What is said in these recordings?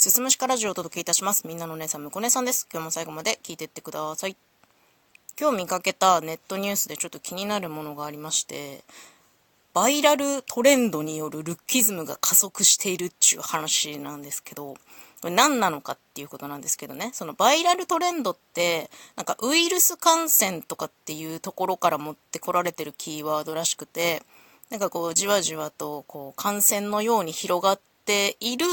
すすむしかラジオをお届けいたします。みんなのお姉さん、むこ姉さんです。今日も最後まで聞いてってください。今日見かけたネットニュースでちょっと気になるものがありまして、バイラルトレンドによるルッキズムが加速しているっちゅう話なんですけど、これ何なのかっていうことなんですけどね、そのバイラルトレンドって、なんかウイルス感染とかっていうところから持ってこられてるキーワードらしくて、なんかこうじわじわとこう感染のように広がっている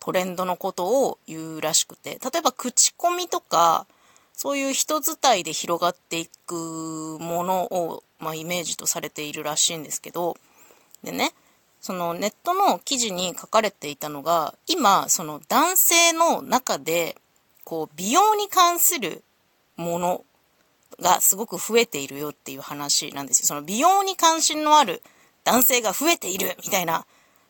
トレンドのことを言うらしくて、例えば口コミとか、そういう人伝いで広がっていくものを、まあ、イメージとされているらしいんですけど、でね、そのネットの記事に書かれていたのが、今、その男性の中で、こう、美容に関するものがすごく増えているよっていう話なんですよ。その美容に関心のある男性が増えているみたいな、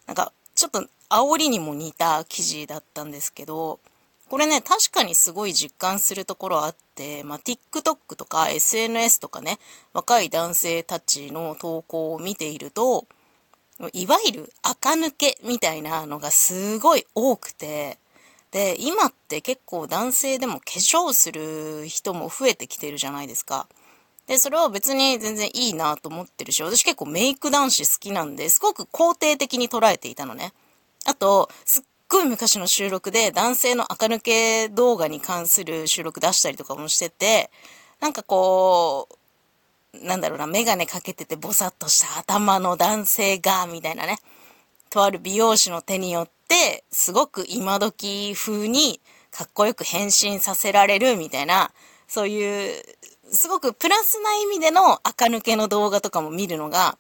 なんか、ちょっと煽りにも似た記事だったんですけど、これね、確かにすごい実感するところあって、まあ、TikTok とか SNS とかね、若い男性たちの投稿を見ていると、いわゆる垢抜けみたいなのがすごい多くて、で、今って結構男性でも化粧する人も増えてきてるじゃないですか。で、それは別に全然いいなと思ってるし、私結構メイク男子好きなんで、すごく肯定的に捉えていたのね。あと、すっごい昔の収録で男性の垢抜け動画に関する収録出したりとかもしてて、なんかこう、なんだろうな、メガネかけててボサッとした頭の男性が、みたいなね。とある美容師の手によって、すごく今時風にかっこよく変身させられるみたいな、そういう、すごくプラスな意味での垢抜けの動画とかも見るのが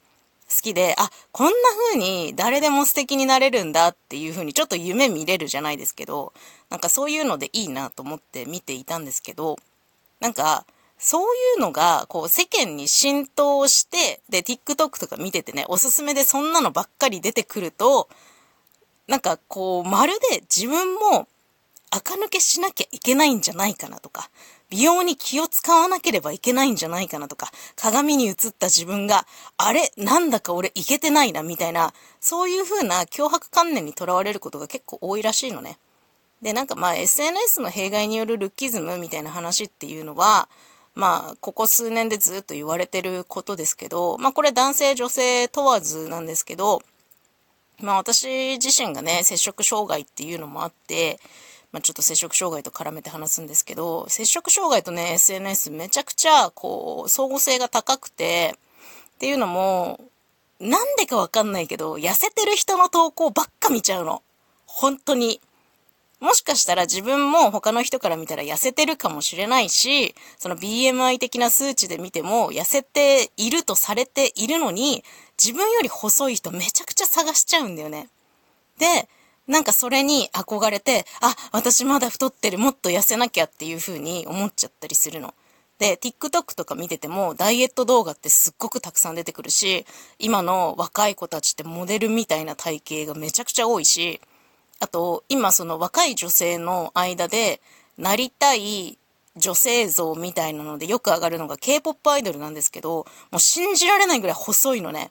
好きで、あ、こんな風に誰でも素敵になれるんだっていう風にちょっと夢見れるじゃないですけど、なんかそういうのでいいなと思って見ていたんですけど、なんか、そういうのが、こう、世間に浸透して、で、TikTok とか見ててね、おすすめでそんなのばっかり出てくると、なんか、こう、まるで自分も、垢抜けしなきゃいけないんじゃないかなとか、美容に気を使わなければいけないんじゃないかなとか、鏡に映った自分が、あれなんだか俺いけてないな、みたいな、そういう風な脅迫観念にとらわれることが結構多いらしいのね。で、なんかまあ SNS の弊害によるルッキズムみたいな話っていうのは、まあ、ここ数年でずっと言われてることですけど、まあこれ男性女性問わずなんですけど、まあ私自身がね、接触障害っていうのもあって、まあちょっと接触障害と絡めて話すんですけど、接触障害とね、SNS めちゃくちゃ、こう、相互性が高くて、っていうのも、なんでかわかんないけど、痩せてる人の投稿ばっか見ちゃうの。本当に。もしかしたら自分も他の人から見たら痩せてるかもしれないし、その BMI 的な数値で見ても痩せているとされているのに、自分より細い人めちゃくちゃ探しちゃうんだよね。で、なんかそれに憧れて、あ、私まだ太ってる、もっと痩せなきゃっていう風に思っちゃったりするの。で、TikTok とか見てても、ダイエット動画ってすっごくたくさん出てくるし、今の若い子たちってモデルみたいな体型がめちゃくちゃ多いし、あと、今その若い女性の間で、なりたい女性像みたいなのでよく上がるのが K-POP アイドルなんですけど、もう信じられないぐらい細いのね。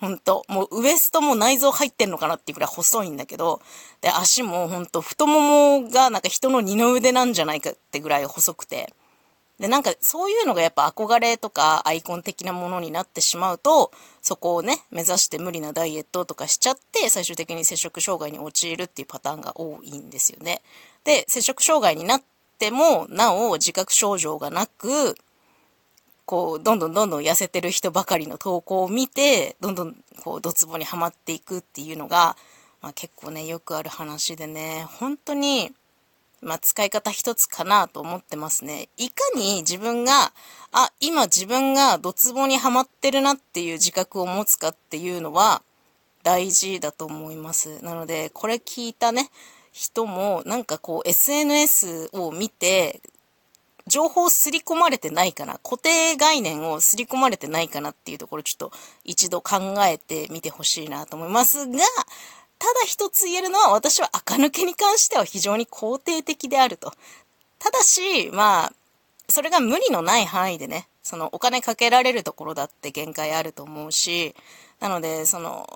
ほんと。もうウエストも内臓入ってんのかなっていうぐらい細いんだけど、で、足もほんと太ももがなんか人の二の腕なんじゃないかってぐらい細くて。で、なんかそういうのがやっぱ憧れとかアイコン的なものになってしまうと、そこをね、目指して無理なダイエットとかしちゃって、最終的に摂食障害に陥るっていうパターンが多いんですよね。で、摂食障害になっても、なお自覚症状がなく、こう、どんどんどんどん痩せてる人ばかりの投稿を見て、どんどんこう、ドツボにはまっていくっていうのが、まあ結構ね、よくある話でね、本当に、まあ、使い方一つかなと思ってますね。いかに自分が、あ、今自分がドツボにはまってるなっていう自覚を持つかっていうのは大事だと思います。なので、これ聞いたね、人もなんかこう SNS を見て、情報をすり込まれてないかな、固定概念をすり込まれてないかなっていうところちょっと一度考えてみてほしいなと思いますが、ただ一つ言えるのは私は垢抜けに関しては非常に肯定的であると。ただし、まあ、それが無理のない範囲でね、そのお金かけられるところだって限界あると思うし、なので、その、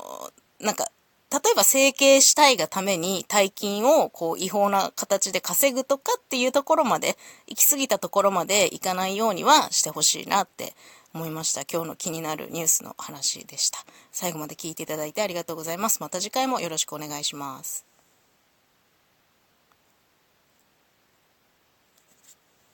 なんか、例えば整形したいがために大金をこう違法な形で稼ぐとかっていうところまで、行き過ぎたところまで行かないようにはしてほしいなって思いました。今日の気になるニュースの話でした。最後まで聞いていただいてありがとうございます。また次回もよろしくお願いします。